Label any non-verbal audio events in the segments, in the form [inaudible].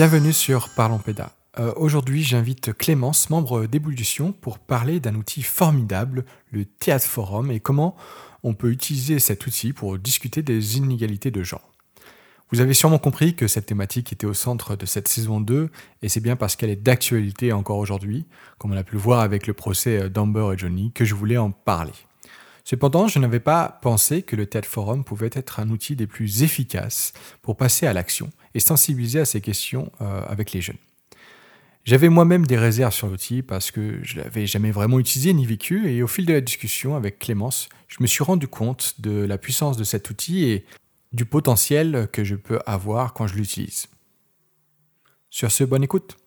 Bienvenue sur Parlons Péda. Euh, Aujourd'hui, j'invite Clémence, membre d'Ébullition, pour parler d'un outil formidable, le Théâtre Forum, et comment on peut utiliser cet outil pour discuter des inégalités de genre. Vous avez sûrement compris que cette thématique était au centre de cette saison 2, et c'est bien parce qu'elle est d'actualité encore aujourd'hui, comme on a pu le voir avec le procès d'Amber et Johnny, que je voulais en parler. Cependant, je n'avais pas pensé que le Théâtre Forum pouvait être un outil des plus efficaces pour passer à l'action et sensibiliser à ces questions euh, avec les jeunes. J'avais moi-même des réserves sur l'outil parce que je l'avais jamais vraiment utilisé ni vécu et au fil de la discussion avec Clémence, je me suis rendu compte de la puissance de cet outil et du potentiel que je peux avoir quand je l'utilise. Sur ce, bonne écoute.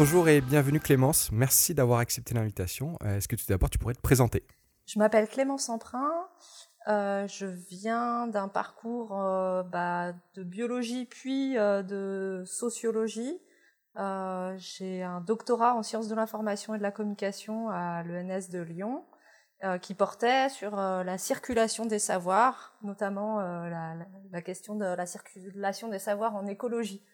Bonjour et bienvenue Clémence, merci d'avoir accepté l'invitation. Euh, Est-ce que tout d'abord tu pourrais te présenter? Je m'appelle Clémence Emprunt. Euh, je viens d'un parcours euh, bah, de biologie puis euh, de sociologie. J'ai un doctorat en sciences de l'information et de la communication à l'ENS de Lyon qui portait sur la circulation des savoirs, notamment la question de la circulation des savoirs en écologie.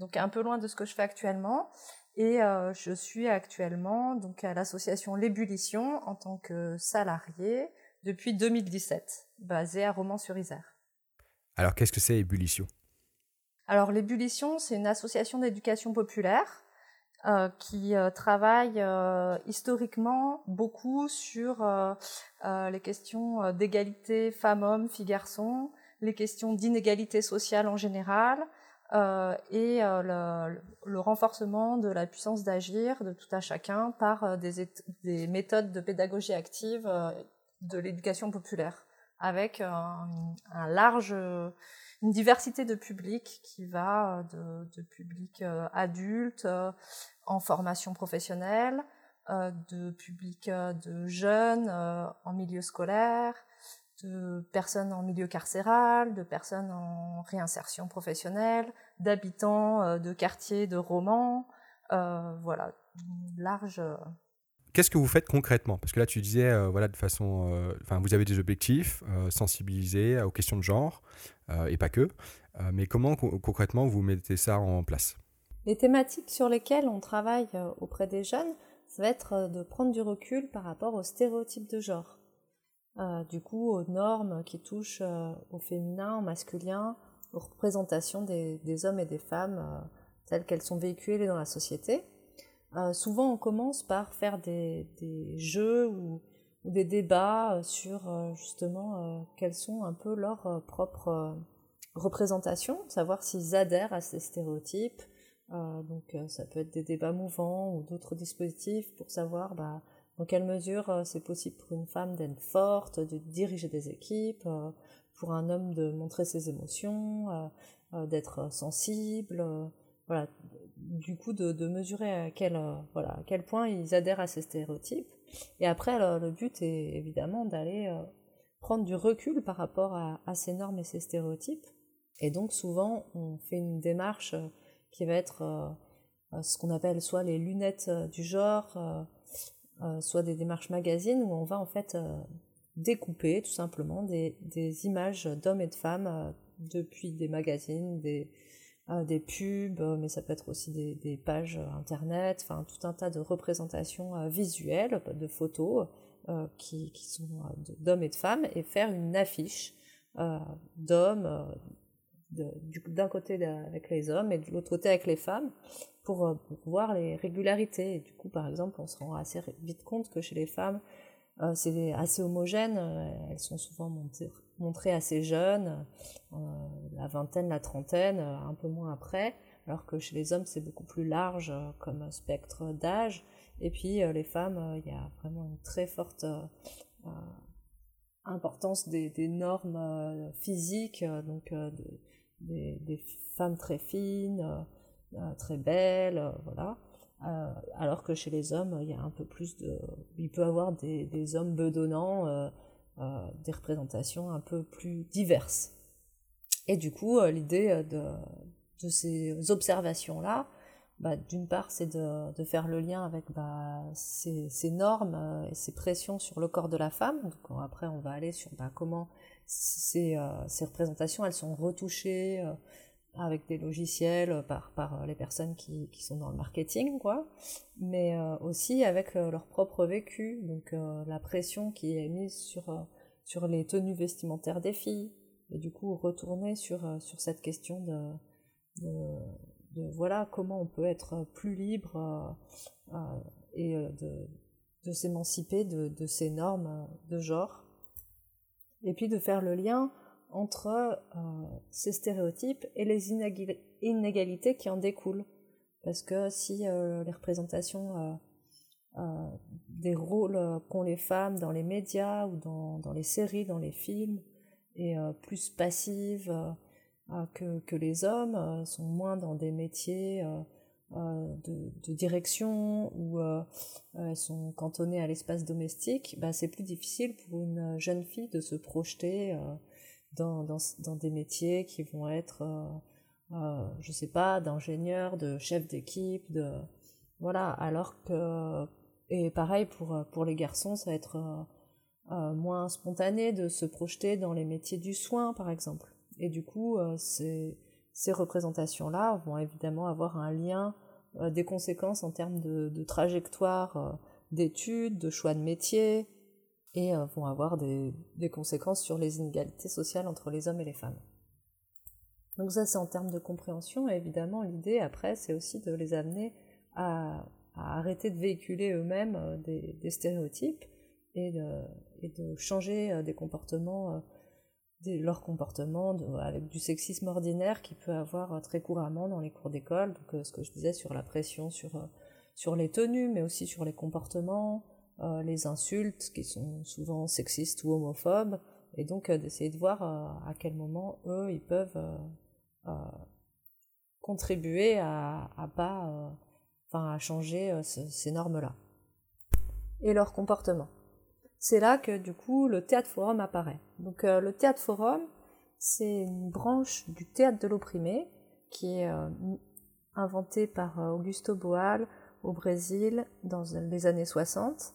Donc un peu loin de ce que je fais actuellement. Et euh, je suis actuellement donc à l'association L'Ébullition en tant que salarié depuis 2017, basée à Romans-sur-Isère. Alors qu'est-ce que c'est ébullition? Alors l'Ébullition, c'est une association d'éducation populaire euh, qui euh, travaille euh, historiquement beaucoup sur euh, euh, les questions euh, d'égalité femmes-hommes, filles-garçons, les questions d'inégalité sociale en général, euh, et euh, le, renforcement de la puissance d'agir de tout à chacun par euh, des, ét- des méthodes de pédagogie active de l'éducation populaire, avec un, large, une diversité de publics qui va de, publics adultes en formation professionnelle, de publics de jeunes en milieu scolaire, de personnes en milieu carcéral, de personnes en réinsertion professionnelle, d'habitants euh, de quartiers de romans, euh, voilà, une large. euh, Qu'est-ce que vous faites concrètement? Parce que là, tu disais, euh, voilà, de façon, euh, enfin, vous avez des objectifs, euh, sensibiliser aux questions de genre, euh, et pas que. Euh, mais comment co- concrètement vous mettez ça en place? Les thématiques sur lesquelles on travaille auprès des jeunes, ça va être de prendre du recul par rapport aux stéréotypes de genre. Euh, du coup, aux normes qui touchent euh, au féminin, au masculin, aux représentations des, hommes et des femmes euh, telles qu'elles sont véhiculées dans la société. Souvent, on commence par faire des, jeux ou, ou des débats sur justement quelles sont un peu leurs propres représentations, savoir s'ils adhèrent à ces stéréotypes. Donc, ça peut être des débats mouvants ou d'autres dispositifs pour savoir bah, dans quelle mesure euh, c'est possible pour une femme d'être forte, de diriger des équipes, euh, pour un homme de montrer ses émotions, euh, d'être sensible, voilà, du coup de, mesurer à quel, voilà, à quel point ils adhèrent à ces stéréotypes. Et après, le, le but est évidemment d'aller prendre du recul par rapport à, ces normes et ces stéréotypes. Et donc souvent, on fait une démarche qui va être ce qu'on appelle soit les lunettes du genre, euh, soit des démarches magazines où on va en fait euh, découper tout simplement des, images d'hommes et de femmes euh, depuis des magazines, des, pubs, mais ça peut être aussi des, pages internet, tout un tas de représentations visuelles, de photos qui, qui sont d'hommes et de femmes, et faire une affiche d'hommes d'un côté avec les hommes et de l'autre côté avec les femmes pour, euh, pour voir les régularités. Du coup, par exemple, on se rend assez vite compte que chez les femmes, euh, c'est assez homogène. euh, elles sont souvent montées- montrées assez jeunes, la vingtaine, la trentaine, un peu moins après, alors que chez les hommes, c'est beaucoup plus large comme spectre d'âge. Et puis, les femmes, il y a vraiment une très forte importance des, normes physiques, donc des, femmes très fines, très belles, euh, voilà. Euh, alors que chez les hommes, il y a un peu plus de... Il peut avoir des, hommes bedonnants, euh, euh, des représentations un peu plus diverses. Et du coup, euh, l'idée euh, de, ces observations-là, bah, d'une part, c'est de, faire le lien avec bah, ces, normes et ces pressions sur le corps de la femme. Donc, après, on va aller sur bah, comment ces, ces, représentations, elles sont retouchées avec des logiciels par, par les personnes qui, qui, sont dans le marketing, quoi, mais aussi avec leur propre vécu, donc la pression qui est mise sur, sur les tenues vestimentaires des filles, et du coup retourner sur, sur cette question de, de, de, voilà comment on peut être plus libre et de, de s'émanciper de, de, ces normes de genre, et puis de faire le lien entre euh, ces stéréotypes et les inégalités qui en découlent. Parce que si euh, les représentations euh, des rôles qu'ont les femmes dans les médias ou dans, dans, les séries, dans les films, est plus passive que, que, les hommes, sont moins dans des métiers de, direction ou sont cantonnées à l'espace domestique, bah, c'est plus difficile pour une jeune fille de se projeter dans, dans, des métiers qui vont être, euh, euh, je sais pas, d'ingénieur, de chef d'équipe, de voilà. Alors que et pareil pour pour les garçons, ça va être euh, moins spontané de se projeter dans les métiers du soin, par exemple. Et du coup, ces ces représentations-là vont évidemment avoir un lien, des conséquences en termes de, de trajectoire d'études, de choix de métier, et euh, vont avoir des, conséquences sur les inégalités sociales entre les hommes et les femmes. Donc ça c'est en termes de compréhension, et évidemment l'idée après c'est aussi de les amener à, arrêter de véhiculer eux-mêmes euh, des, stéréotypes et de, changer euh, des comportements, leur comportement avec du sexisme ordinaire qui peut avoir très couramment dans les cours d'école, donc ce que je disais sur la pression sur les tenues, mais aussi sur les comportements, euh, les insultes qui sont souvent sexistes ou homophobes, et donc euh, d'essayer de voir euh, à quel moment eux ils peuvent contribuer à, à pas, enfin à changer ces normes-là et leur comportement. C'est là que du coup le théâtre forum apparaît. Donc le théâtre forum, c'est une branche du théâtre de l'opprimé qui est inventée par Augusto Boal au Brésil dans les années 60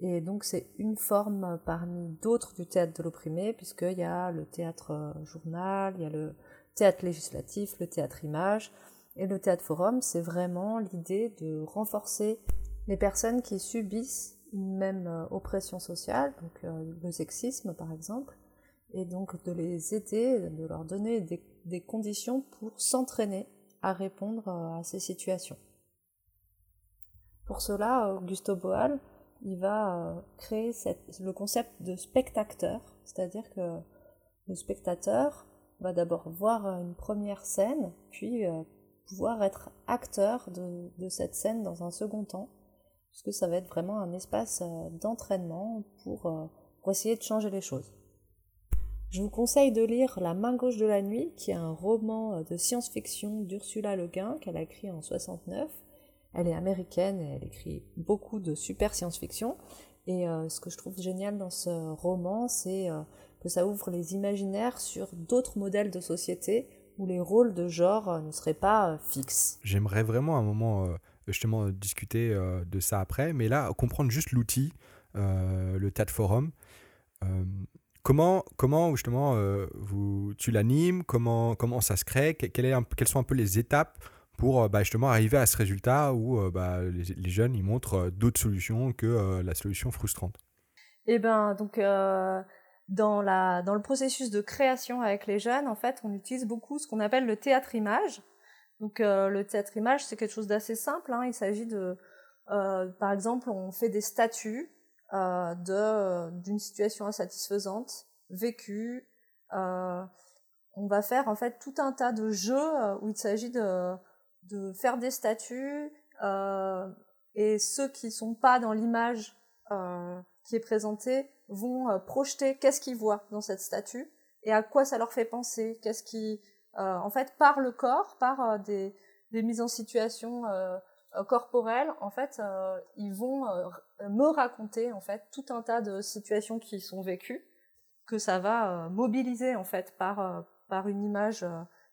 et donc c'est une forme parmi d'autres du théâtre de l'opprimé, puisqu'il y a le théâtre euh, journal, il y a le théâtre législatif, le théâtre image, et le théâtre forum, c'est vraiment l'idée de renforcer les personnes qui subissent une même euh, oppression sociale, donc euh, le sexisme par exemple, et donc de les aider, de leur donner des, conditions pour s'entraîner à répondre à ces situations. Pour cela, Augusto Boal il va euh, créer le concept de spectateur, c'est-à-dire que le spectateur va d'abord voir une première scène, puis euh, pouvoir être acteur de, cette scène dans un second temps, puisque ça va être vraiment un espace euh, d'entraînement pour, pour essayer de changer les choses. Je vous conseille de lire La main gauche de la nuit, qui est un roman de science-fiction d'Ursula Le Guin qu'elle a écrit en 69 elle est américaine et elle écrit beaucoup de super science-fiction. Et euh, ce que je trouve génial dans ce roman, c'est euh, que ça ouvre les imaginaires sur d'autres modèles de société où les rôles de genre euh, ne seraient pas fixes. J'aimerais vraiment un moment justement discuter de ça après, mais là, comprendre juste l'outil, le théâtre forum. Comment, comment justement vous, tu l'animes? Comment, comment ça se crée? Quelles sont un peu les étapes pour euh, bah, justement arriver à ce résultat où euh, bah, les, jeunes ils montrent euh, d'autres solutions que la solution frustrante. Eh ben donc dans la dans le processus de création avec les jeunes, en fait, on utilise beaucoup ce qu'on appelle le théâtre image. Donc le théâtre image, c'est quelque chose d'assez simple. Hein. Il s'agit de, par exemple, on fait des statues de d'une situation insatisfaisante vécue. on va faire en fait tout un tas de jeux où il s'agit de de faire des statues euh, et ceux qui sont pas dans l'image euh, qui est présentée vont euh, projeter qu'est-ce qu'ils voient dans cette statue et à quoi ça leur fait penser, qu'est-ce qui, euh, en fait, par le corps, par euh, des, des, mises en situation corporelles, en fait, ils vont me raconter en fait tout un tas de situations qui sont vécues que ça va mobiliser en fait par par une image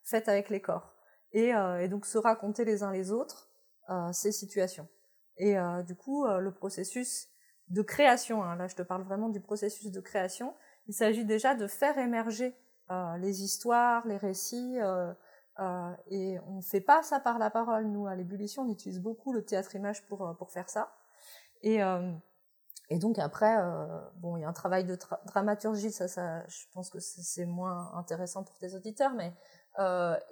faite avec les corps et, euh, et, donc se raconter les uns les autres ces situations. Et du coup, le processus de création, hein, là je te parle vraiment du processus de création, il s'agit déjà de faire émerger les histoires, les récits, et on ne fait pas ça par la parole. Nous, à l'ébullition, on utilise beaucoup le théâtre-image pour, pour faire ça. Et, et donc après, euh, bon, il y a un travail de dramaturgie, ça, ça, je pense que c'est moins intéressant pour tes auditeurs, mais euh,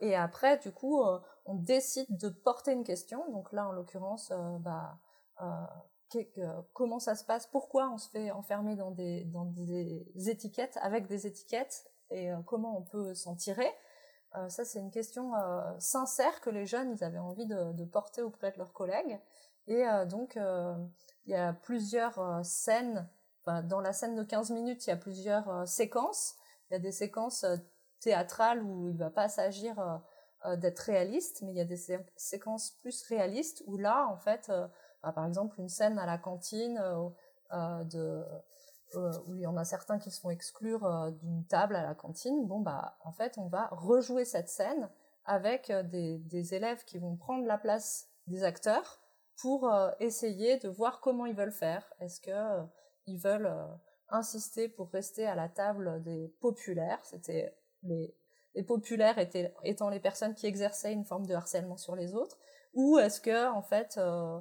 et après, du coup, euh, on décide de porter une question. Donc là, en l'occurrence, euh, bah, comment ça se passe? Pourquoi on se fait enfermer dans des étiquettes avec des étiquettes? Et comment on peut s'en tirer? Ça, c'est une question sincère que les jeunes ils avaient envie de, porter auprès de leurs collègues. Et donc il y a plusieurs euh, scènes. dans la scène de 15 minutes, il y a plusieurs euh, séquences. Il y a des séquences euh, théâtrales où il ne va pas s'agir d'être réaliste, mais il y a des séquences plus réalistes où là, en fait, bah, par exemple, une scène à la cantine où il y en a certains qui se font exclure d'une table à la cantine, bon, bah, en fait, on va rejouer cette scène avec des, des élèves qui vont prendre la place des acteurs pour euh, essayer de voir comment ils veulent faire. Est-ce que euh, ils veulent euh, insister pour rester à la table des populaires? C'était les, populaires étant les personnes qui exerçaient une forme de harcèlement sur les autres, ou est-ce que en fait euh,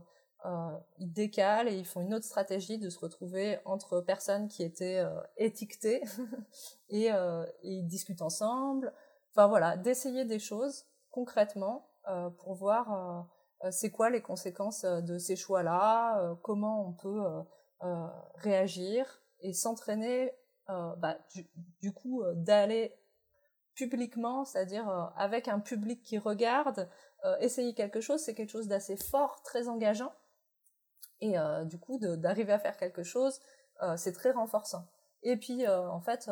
ils décalent et ils font une autre stratégie de se retrouver entre personnes qui étaient étiquetées [laughs] et, ils discutent ensemble. Enfin voilà, d'essayer des choses concrètement pour voir euh, c'est quoi les conséquences euh, de ces choix-là, euh, comment on peut réagir et s'entraîner bah, du, coup d'aller publiquement, c'est-à-dire avec un public qui regarde, essayer quelque chose, c'est quelque chose d'assez fort, très engageant. Et du coup, d'arriver à faire quelque chose, c'est très renforçant. Et puis, en fait,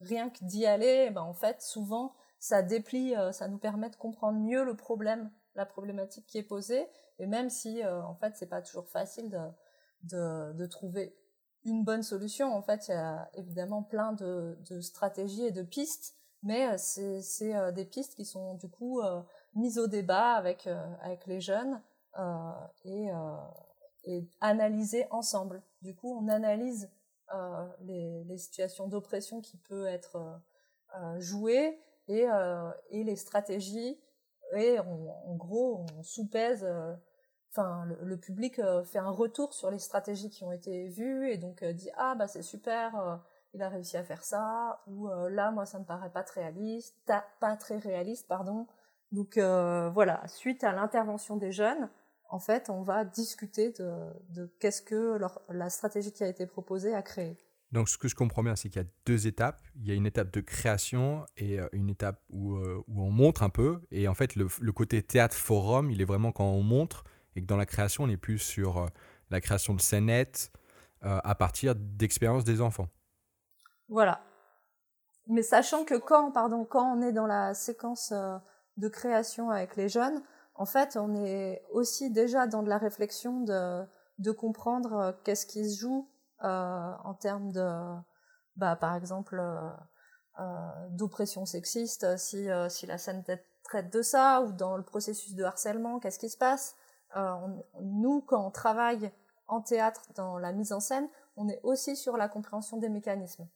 rien que d'y aller, ben, en fait, souvent, ça déplie, ça nous permet de comprendre mieux le problème la problématique qui est posée, et même si euh, en fait c'est pas toujours facile de, de, trouver une bonne solution. En fait, il y a évidemment plein de, de stratégies et de pistes, mais euh, c'est euh, des pistes qui sont du coup mises au débat avec, avec les jeunes et, et analysées ensemble. Du coup, on analyse les, les, situations d'oppression qui peuvent être jouées et, et les stratégies et en gros, on sous-pèse. Euh, enfin, le, public euh, fait un retour sur les stratégies qui ont été vues et donc euh, dit ah bah c'est super, il a réussi à faire ça ou là moi ça me paraît pas très réaliste, pas très réaliste pardon. Donc voilà, suite à l'intervention des jeunes, en fait, on va discuter de, qu'est-ce que la stratégie qui a été proposée a créé. Donc, ce que je comprends bien, c'est qu'il y a deux étapes. Il y a une étape de création et euh, une étape où, euh, on montre un peu. Et en fait, le, côté théâtre-forum, il est vraiment quand on montre et que dans la création, on est plus sur euh, la création de scénettes à partir d'expériences des enfants. Voilà. Mais sachant que quand, pardon, quand on est dans la séquence de création avec les jeunes, en fait, on est aussi déjà dans de la réflexion de, de comprendre qu'est-ce qui se joue euh, en termes de, bah, par exemple, euh, euh, d'oppression sexiste, si, si la scène traite de ça, ou dans le processus de harcèlement, qu'est-ce qui se passe Nous, quand on travaille en théâtre, dans la mise en scène, on est aussi sur la compréhension des mécanismes.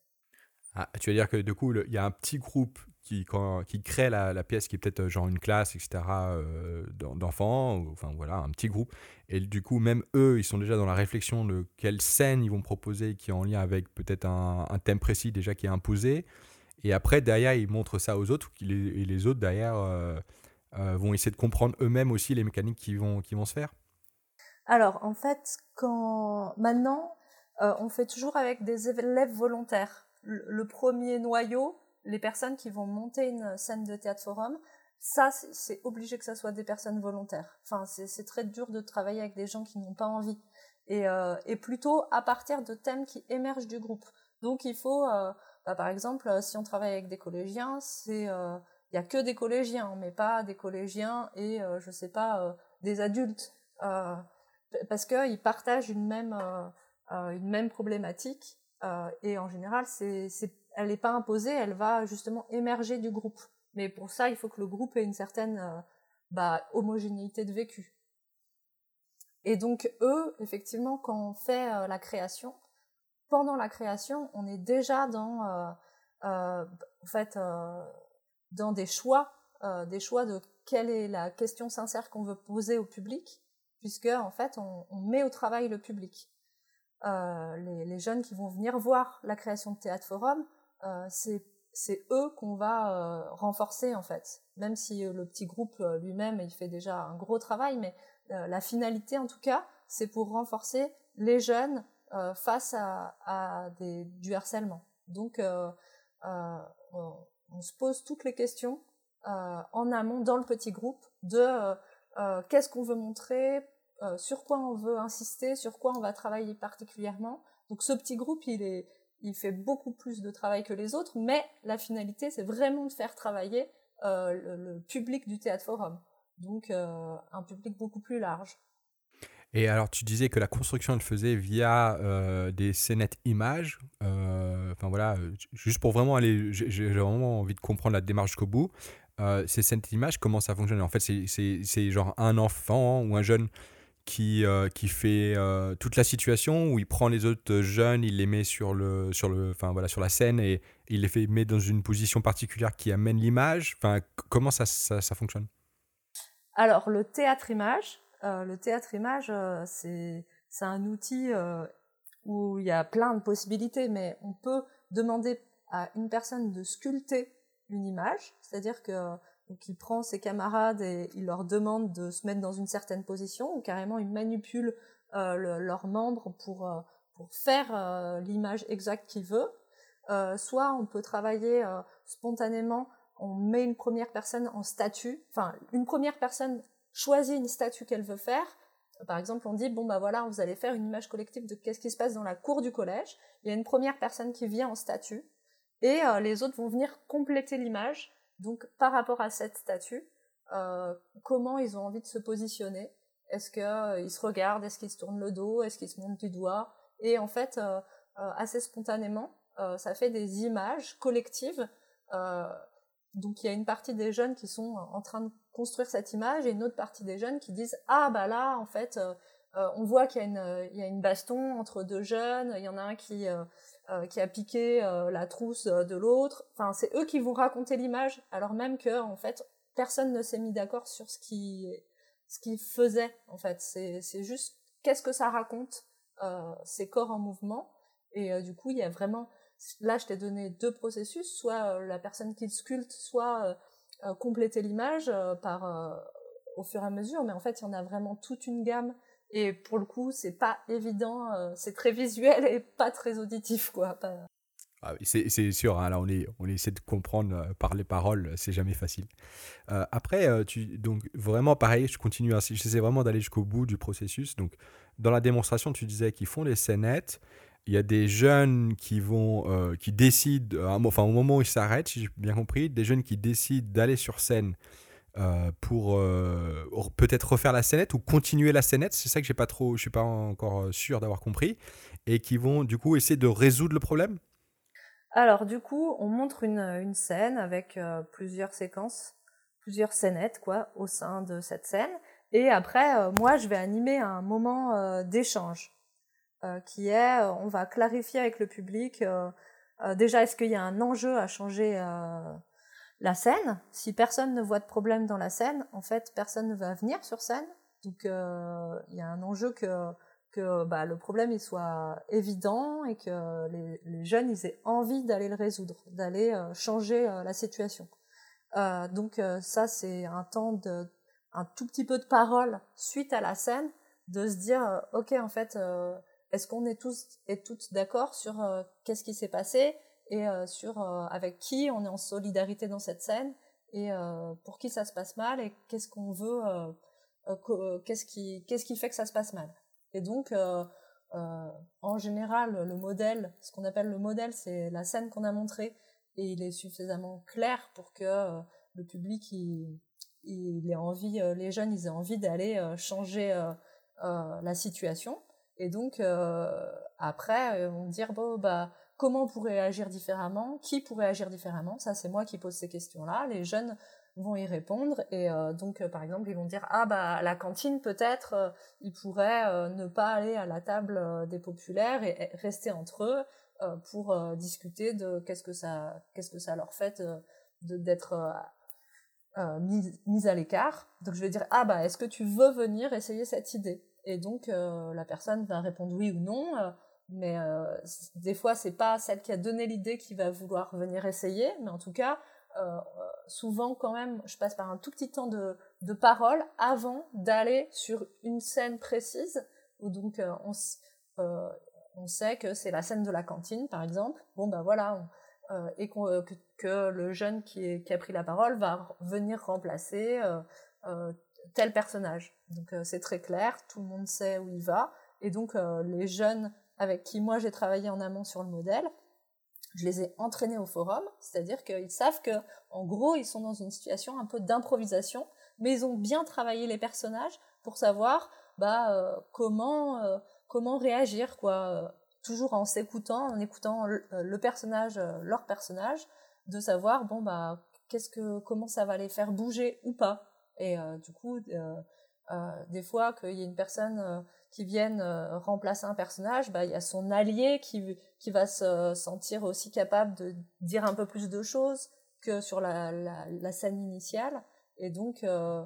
Ah, tu veux dire que du coup, il y a un petit groupe qui, qui crée la, pièce qui est peut-être euh, genre une classe, etc., euh, d'enfants, enfin voilà, un petit groupe. Et du coup, même eux, ils sont déjà dans la réflexion de quelle scène ils vont proposer qui est en lien avec peut-être un, thème précis déjà qui est imposé. Et après, derrière, ils montrent ça aux autres, et les autres, derrière, euh, vont essayer de comprendre eux-mêmes aussi les mécaniques qui vont, qui vont se faire. Alors, en fait, quand maintenant, on fait toujours avec des élèves volontaires. Le premier noyau, les personnes qui vont monter une scène de théâtre forum, ça, c'est obligé que ça soit des personnes volontaires. Enfin, c'est très dur de travailler avec des gens qui n'ont pas envie. Et, euh, et, plutôt à partir de thèmes qui émergent du groupe. Donc il faut, euh, bah, par exemple, euh, si on travaille avec des collégiens, c'est il y a que des collégiens, mais pas des collégiens et je sais pas des adultes, parce qu'ils partagent une même une même problématique et en général elle n'est pas imposée, elle va justement émerger du groupe. Mais pour ça, il faut que le groupe ait une certaine euh, bah, homogénéité de vécu. Et donc eux, effectivement, quand on fait la création, pendant la création, on est déjà dans, en fait, dans des choix, des choix de quelle est la question sincère qu'on veut poser au public, puisque en fait, on met au travail le public. Euh, les, les, jeunes qui vont venir voir la création de Théâtre Forum, euh, c'est eux qu'on va euh, renforcer en fait. Même si euh, le petit groupe euh, lui-même, il fait déjà un gros travail, mais la finalité en tout cas, c'est pour renforcer les jeunes face à, à des, du harcèlement. Donc, on, on, se pose toutes les questions en amont dans le petit groupe de qu'est-ce qu'on veut montrer, euh, sur quoi on veut insister, sur quoi on va travailler particulièrement. Donc ce petit groupe, il, est, il fait beaucoup plus de travail que les autres, mais la finalité, c'est vraiment de faire travailler euh, le, public du théâtre forum. Donc euh, un public beaucoup plus large. Et alors, tu disais que la construction, elle faisait via des scénettes images. Enfin voilà, juste pour vraiment aller, j'ai vraiment envie de comprendre la démarche jusqu'au bout. ces scénettes images, comment ça fonctionne? En fait, c'est genre un enfant ou un jeune qui, euh, qui fait euh, toute la situation où il prend les autres jeunes, il les met sur, le, sur, le, enfin, voilà, sur la scène et il les fait mettre dans une position particulière qui amène l'image. Enfin, comment ça, ça, ça, fonctionne? Alors, le théâtre-image, euh, le théâtre-image, c'est un outil où il y a plein de possibilités, mais on peut demander à une personne de sculpter une image, c'est-à-dire que donc il prend ses camarades et il leur demande de se mettre dans une certaine position, ou carrément il manipule euh, leurs membres pour, euh, pour faire euh, l'image exacte qu'il veut. Euh, soit on peut travailler euh, spontanément, on met une première personne en statut, enfin une première personne choisit une statue qu'elle veut faire. Par exemple, on dit bon bah voilà, vous allez faire une image collective de qu'est-ce qui se passe dans la cour du collège. Il y a une première personne qui vient en statut et les autres vont venir compléter l'image donc, par rapport à cette statue, euh, comment ils ont envie de se positionner? Est-ce qu'ils euh, se regardent? Est-ce qu'ils se tournent le dos? Est-ce qu'ils se montent du doigt? Et en fait, euh, assez spontanément, ça fait des images collectives. donc, il y a une partie des jeunes qui sont en train de construire cette image et une autre partie des jeunes qui disent ah bah là en fait on voit qu'il y, y, a une baston entre deux jeunes, il y en a un qui euh, qui a piqué euh, la trousse euh, de l'autre. Enfin, c'est eux qui vont raconter l'image, alors même que en fait personne ne s'est mis d'accord sur ce qui ce qu'ils faisaient. En fait, c'est juste qu'est-ce que ça raconte ces corps en mouvement. Et du coup, il y a vraiment là, je t'ai donné deux processus, soit la personne qui le sculpte, soit compléter l'image par au fur et à mesure. Mais en fait, il y en a vraiment toute une gamme et pour le coup, c'est pas évident, euh, c'est très visuel et pas très auditif, quoi. Ah c'est sûr, hein, là on, essaie de comprendre euh, par les paroles, c'est jamais facile. Euh, après, donc vraiment pareil, je continue, j'essaie vraiment d'aller jusqu'au bout du processus. Donc dans la démonstration, tu disais qu'ils font les scénettes, il y a des jeunes qui vont, qui décident, enfin au moment où ils s'arrêtent, si j'ai bien compris, des jeunes qui décident d'aller sur scène euh, pour euh, peut-être refaire la scénette ou continuer la scénette, c'est ça que j'ai pas trop, je suis pas encore euh, sûr d'avoir compris, et qui vont du coup essayer de résoudre le problème. Alors du coup, on montre une, une scène avec plusieurs séquences, plusieurs scénettes quoi, au sein de cette scène, et après, moi, je vais animer un moment d'échange qui est, on va clarifier avec le public. déjà, est-ce qu'il y a un enjeu à changer la scène, si personne ne voit de problème dans la scène, en fait, personne ne va venir sur scène. Donc, euh, il y a un enjeu que, que bah, le problème il soit évident et que les, jeunes ils aient envie d'aller le résoudre, d'aller euh, changer euh, la situation. donc ça c'est un temps de un tout petit peu de parole suite à la scène, de se dire ok en fait est-ce qu'on est tous et toutes d'accord sur qu'est-ce qui s'est passé? Et euh, sur euh, avec qui on est en solidarité dans cette scène et euh, pour qui ça se passe mal et qu'est-ce qu'on veut, qu'est-ce qui, qu'est-ce qui fait que ça se passe mal. Et donc, en général, le modèle, ce qu'on appelle le modèle, c'est la scène qu'on a montrée et il est suffisamment clair pour que le public il, il ait envie, les jeunes ils aient envie d'aller changer la situation. Et donc après on dire bon bah comment on pourrait agir différemment, qui pourrait agir différemment. Ça, c'est moi qui pose ces questions-là. Les jeunes vont y répondre et donc par exemple ils vont dire ah bah la cantine peut-être ils pourraient ne pas aller à la table des populaires et, rester entre eux pour discuter de qu'est-ce que ça qu'est-ce que ça leur fait d'être mis, mis à l'écart donc je vais dire ah bah est-ce que tu veux venir essayer cette idée? Et donc la personne va répondre oui ou non mais euh, des fois c'est pas celle qui a donné l'idée qui va vouloir venir essayer, mais en tout cas euh, souvent quand même je passe par un tout petit temps de, de parole avant d'aller sur une scène précise où donc euh, on, euh, on sait que c'est la scène de la cantine par exemple. Bon ben voilà euh, et que, que, le jeune qui, est, qui, a pris la parole va venir remplacer tel personnage. Donc c'est très clair, tout le monde sait où il va et donc les jeunes avec qui moi j'ai travaillé en amont sur le modèle, je les ai entraînés au forum, c'est-à-dire qu'ils savent que, en gros, ils sont dans une situation un peu d'improvisation, mais ils ont bien travaillé les personnages pour savoir bah, euh, comment, euh, comment réagir, quoi. Euh, toujours en s'écoutant, en écoutant le, personnage, leur personnage, de savoir bon bah qu'est-ce que comment ça va les faire bouger ou pas. Et du coup, des fois qu'il y a une personne qui viennent euh, remplacer un personnage, bah, il y a son allié qui, qui va se sentir aussi capable de dire un peu plus de choses que sur la, la, la scène initiale. Et donc, euh,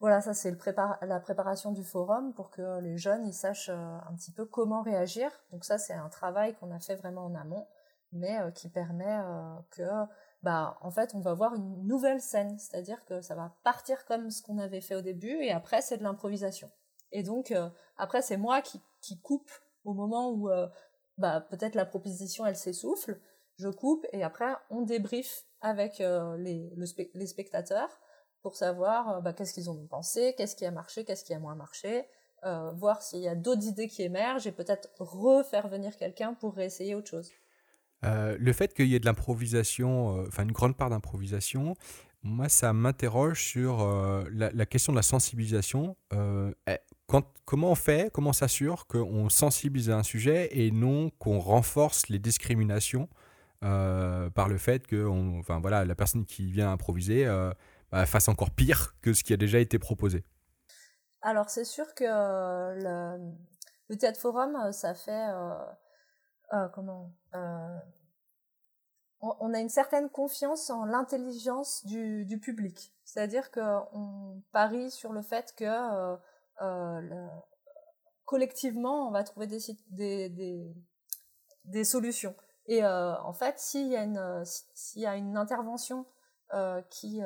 voilà, ça c'est prépar la préparation du forum pour que les jeunes ils sachent euh, un petit peu comment réagir. Donc ça c'est un travail qu'on a fait vraiment en amont, mais euh, qui permet que, bah, en fait, on va voir une nouvelle scène, c'est-à-dire que ça va partir comme ce qu'on avait fait au début, et après c'est de l'improvisation. Et donc, euh, après, c'est moi qui, qui, coupe au moment où euh, bah, peut-être la proposition, elle s'essouffle. Je coupe et après, on débrief avec euh, les, les, spectateurs pour savoir bah, qu'est-ce qu'ils ont pensé, qu'est-ce qui a marché, qu'est-ce qui a moins marché, voir s'il y a d'autres idées qui émergent et peut-être refaire venir quelqu'un pour réessayer autre chose. le fait qu'il y ait de l'improvisation, enfin une grande part d'improvisation, moi ça m'interroge sur la, la, question de la sensibilisation. Comment on fait, comment on s'assure qu'on sensibilise à un sujet et non qu'on renforce les discriminations euh, par le fait que enfin, voilà, la personne qui vient improviser euh, bah, fasse encore pire que ce qui a déjà été proposé? Alors c'est sûr que le, le, théâtre forum, ça fait... Euh, comment on, a une certaine confiance en l'intelligence du, du, public. C'est-à-dire qu'on parie sur le fait que euh, collectivement, on va trouver des, des, des, des solutions. Et euh, en fait, s'il y, a une, s'il y a une intervention euh, qui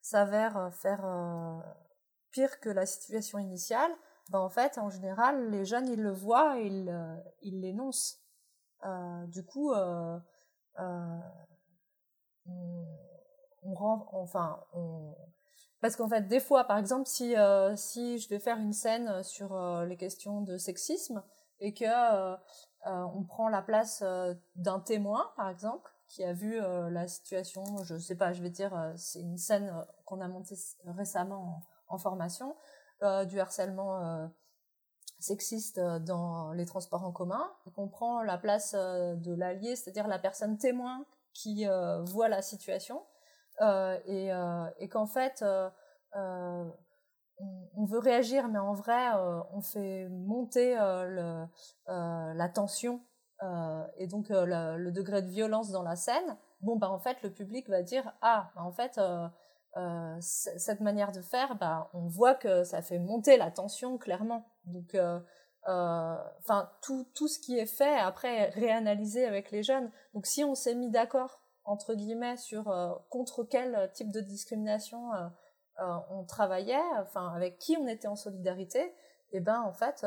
s'avère faire pire que la situation initiale, ben en fait, en général, les jeunes, ils le voient et ils, ils l'énoncent. du coup, on, on, rend, enfin, on, parce qu'en fait, des fois, par exemple, si, euh, je vais faire une scène sur euh, les questions de sexisme et que euh, on prend la place d'un témoin, par exemple, qui a vu la situation, je sais pas, je vais dire, c'est une scène qu'on a montée récemment en, formation, du harcèlement sexiste dans les transports en commun, et qu'on prend la place de l'allié, c'est-à-dire la personne témoin qui voit la situation, euh, et, euh, et qu'en fait euh, on, veut réagir, mais en vrai on fait monter la tension et donc le, degré de violence dans la scène. Bon bah en fait le public va dire ah bah, en fait euh, cette manière de faire, bah, on voit que ça fait monter la tension clairement. Donc, euh, enfin, tout, tout ce qui est fait après est réanalysé avec les jeunes. Donc, si on s'est mis d'accord entre guillemets sur euh, contre quel type de discrimination euh, euh, on travaillait, enfin avec qui on était en solidarité, et eh ben en fait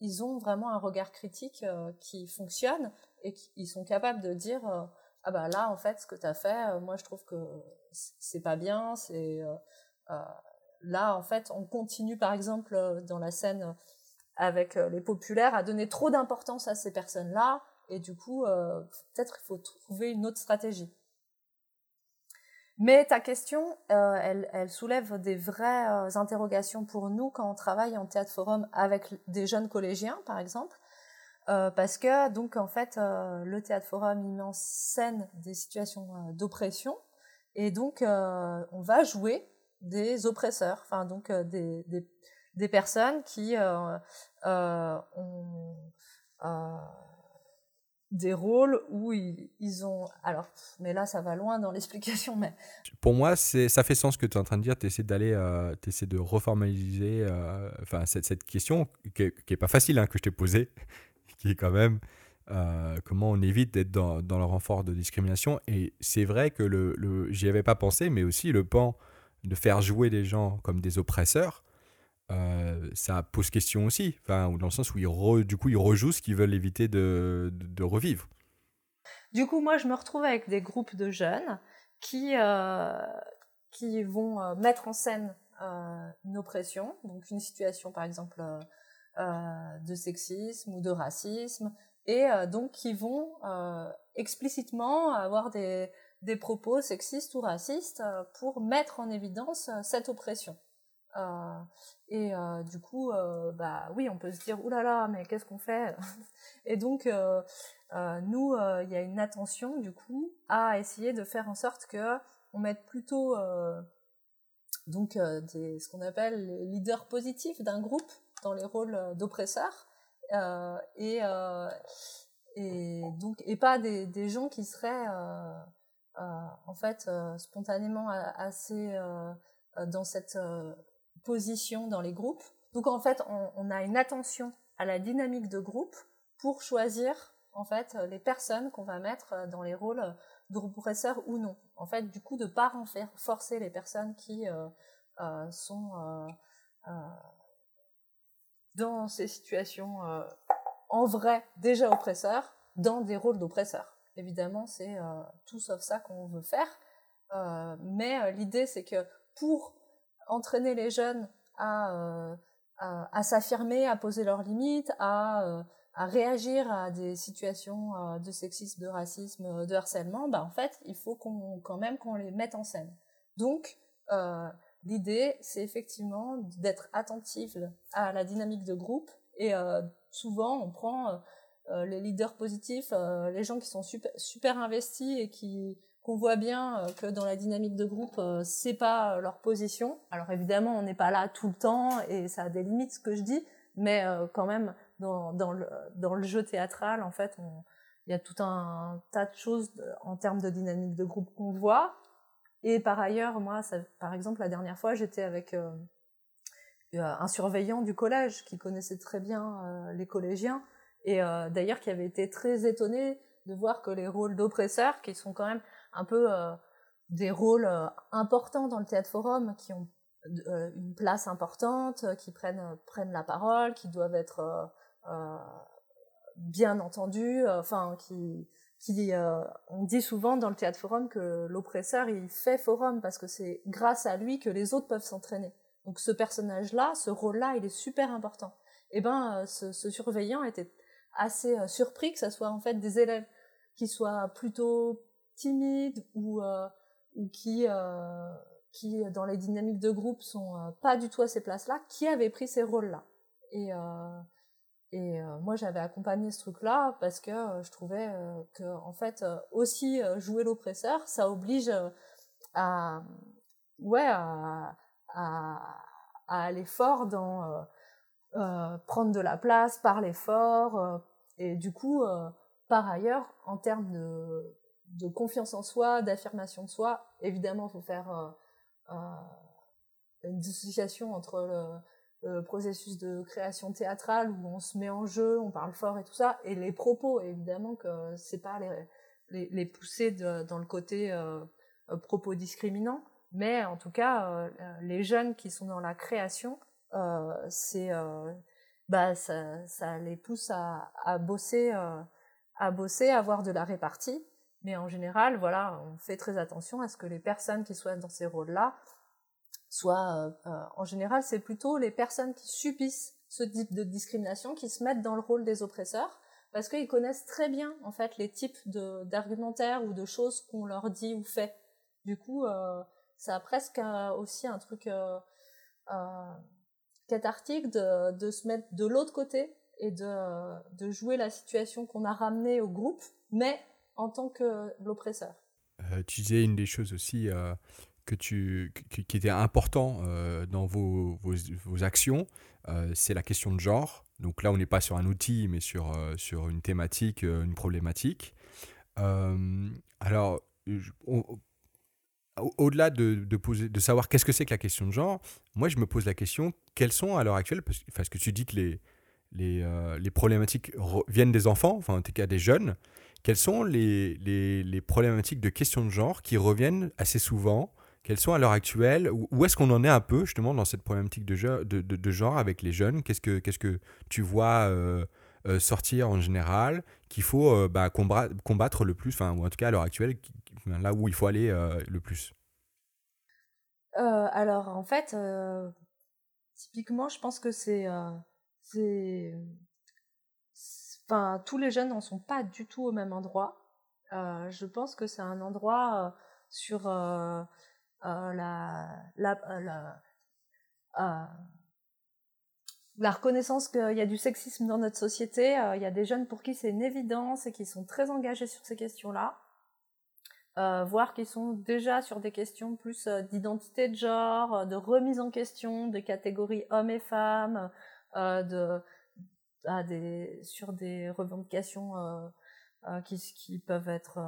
ils ont vraiment un regard critique qui fonctionne et ils sont capables de dire ah bah là en fait ce que tu as fait moi je trouve que c'est pas bien c'est là en fait on continue par exemple dans la scène avec les populaires à donner trop d'importance à ces personnes là et du coup, euh, peut-être il faut trouver une autre stratégie. Mais ta question, euh, elle, elle, soulève des vraies euh, interrogations pour nous quand on travaille en théâtre forum avec des jeunes collégiens, par exemple, parce que donc en fait, le théâtre forum il met en scène des situations d'oppression. Et donc, on va jouer des oppresseurs, enfin donc des, des, des, personnes qui ont des rôles où ils, ont. Alors, mais là, ça va loin dans [laughs] l'explication. Mais pour moi, ça fait sens ce que tu es en train de dire. Tu essaies d'aller, euh, essaies de reformaliser, euh, cette, question qui est, pas facile hein, que je t'ai posée, [laughs] qui est quand même euh, comment on évite d'être dans, dans, le renfort de discrimination. Et c'est vrai que le, le j'y avais pas pensé, mais aussi le pan de faire jouer des gens comme des oppresseurs euh, ça pose question aussi, enfin, dans le sens où ils du coup ils rejouent ce qu'ils veulent éviter de, revivre. Du coup, moi, je me retrouve avec des groupes de jeunes qui, euh, qui vont euh, mettre en scène une oppression, donc une situation par exemple de sexisme ou de racisme, et donc qui vont explicitement avoir des, des propos sexistes ou racistes pour mettre en évidence cette oppression. Euh, et euh, du coup, euh, bah oui, on peut se dire oulala, là là, mais qu'est-ce qu'on fait? [laughs] Et donc, nous, il y a une attention du coup à essayer de faire en sorte que on mette plutôt donc des, ce qu'on appelle les leaders positifs d'un groupe dans les rôles d'oppresseurs. Et et donc et pas des, des gens qui seraient en fait spontanément assez dans cette position dans les groupes. Donc en fait, on, a une attention à la dynamique de groupe pour choisir en fait les personnes qu'on va mettre dans les rôles d'oppresseurs ou non. En fait, du coup, de pas en forcer les personnes qui euh, euh, sont euh, dans ces situations en vrai déjà oppresseurs dans des rôles d'oppresseurs. Évidemment, c'est tout sauf ça qu'on veut faire. mais l'idée, c'est que pour entraîner les jeunes euh, à, à, s'affirmer, à poser leurs limites, à, euh, à réagir à des situations euh, de sexisme, de racisme, de harcèlement, bah en fait, il faut qu'on quand même qu'on les mette en scène. Donc, l'idée, c'est effectivement d'être attentive à la dynamique de groupe et souvent on prend les leaders positifs, les gens qui sont super, super investis et qui qu'on voit bien euh, que dans la dynamique de groupe, euh, c'est pas euh, leur position. Alors évidemment, on n'est pas là tout le temps et ça a des limites ce que je dis, mais quand même dans, dans, le, dans le jeu théâtral, en fait, il y a tout un tas de choses en termes de dynamique de groupe qu'on voit. Et par ailleurs, moi, par exemple, la dernière fois, j'étais avec un surveillant du collège qui connaissait très bien les collégiens et d'ailleurs qui avait été très étonné de voir que les rôles d'oppresseurs, qui sont quand même un peu euh, des rôles euh, importants dans le théâtre forum qui ont euh, une place importante, qui prennent prennent la parole, qui doivent être bien entendus, enfin qui qui on dit souvent dans le théâtre forum que l'oppresseur il fait forum parce que c'est grâce à lui que les autres peuvent s'entraîner. Donc ce personnage-là, ce rôle-là, il est super important. Et eh ben ce, ce surveillant était assez surpris que ça soit en fait des élèves qui soient plutôt timides ou, euh, ou qui, euh, qui, dans les dynamiques de groupe, sont euh, pas du tout à ces places-là, qui avaient pris ces rôles-là. Et, et moi, j'avais accompagné ce truc-là parce que je trouvais que, en fait, aussi jouer l'oppresseur, ça oblige à, ouais, à, à, à aller fort dans prendre de la place, parler fort. et du coup, par ailleurs, en termes de, de confiance en soi, d'affirmation de soi. Évidemment, il faut faire euh, euh, une dissociation entre le, processus de création théâtrale où on se met en jeu, on parle fort et tout ça, et les propos. Évidemment que c'est pas les, les, pousser dans le côté euh, propos discriminants, mais en tout cas, les jeunes qui sont dans la création, c'est bah ça, ça, les pousse à, à bosser, à bosser, à avoir de la répartie mais en général, voilà, on fait très attention à ce que les personnes qui soient dans ces rôles-là soient, euh, euh, en général, c'est plutôt les personnes qui subissent ce type de discrimination qui se mettent dans le rôle des oppresseurs parce qu'ils connaissent très bien en fait les types d'argumentaires ou de choses qu'on leur dit ou fait. Du coup, euh, ça a presque aussi un truc euh, cathartique de, de se mettre de l'autre côté et de, de jouer la situation qu'on a ramenée au groupe, mais en tant que l'oppresseur. Euh, tu disais une des choses aussi que tu, qui était important dans vos, vos, actions, c'est la question de genre. Donc là, on n'est pas sur un outil, mais sur, sur une thématique, une problématique. alors, au-delà de, de, de savoir qu'est-ce que c'est que la question de genre, moi je me pose la question, quelles sont à l'heure actuelle, parce, que tu dis que les, euh, les problématiques viennent des enfants, enfin en tout cas des jeunes, quelles sont les, les, problématiques de question de genre qui reviennent assez souvent? Quelles sont à l'heure actuelle? Où, est-ce qu'on en est un peu justement dans cette problématique de, de, de, genre avec les jeunes? Qu'est-ce que, que tu vois euh, euh, sortir en général qu'il faut bah, combattre, le plus, ou en tout cas à l'heure actuelle, là où il faut aller le plus? Alors en fait, typiquement, je pense que c'est tous les jeunes n'en sont pas du tout au même endroit. Euh, je pense que c'est un endroit euh, sur euh, la la, reconnaissance qu'il y a du sexisme dans notre société. Il y a des jeunes pour qui c'est une évidence et qui sont très engagés sur ces questions là euh, voir qu'ils sont déjà sur des questions plus d'identité de genre, de remise en question des catégories hommes et femmes, de, à des, sur des revendications euh, euh, qui, qui, peuvent être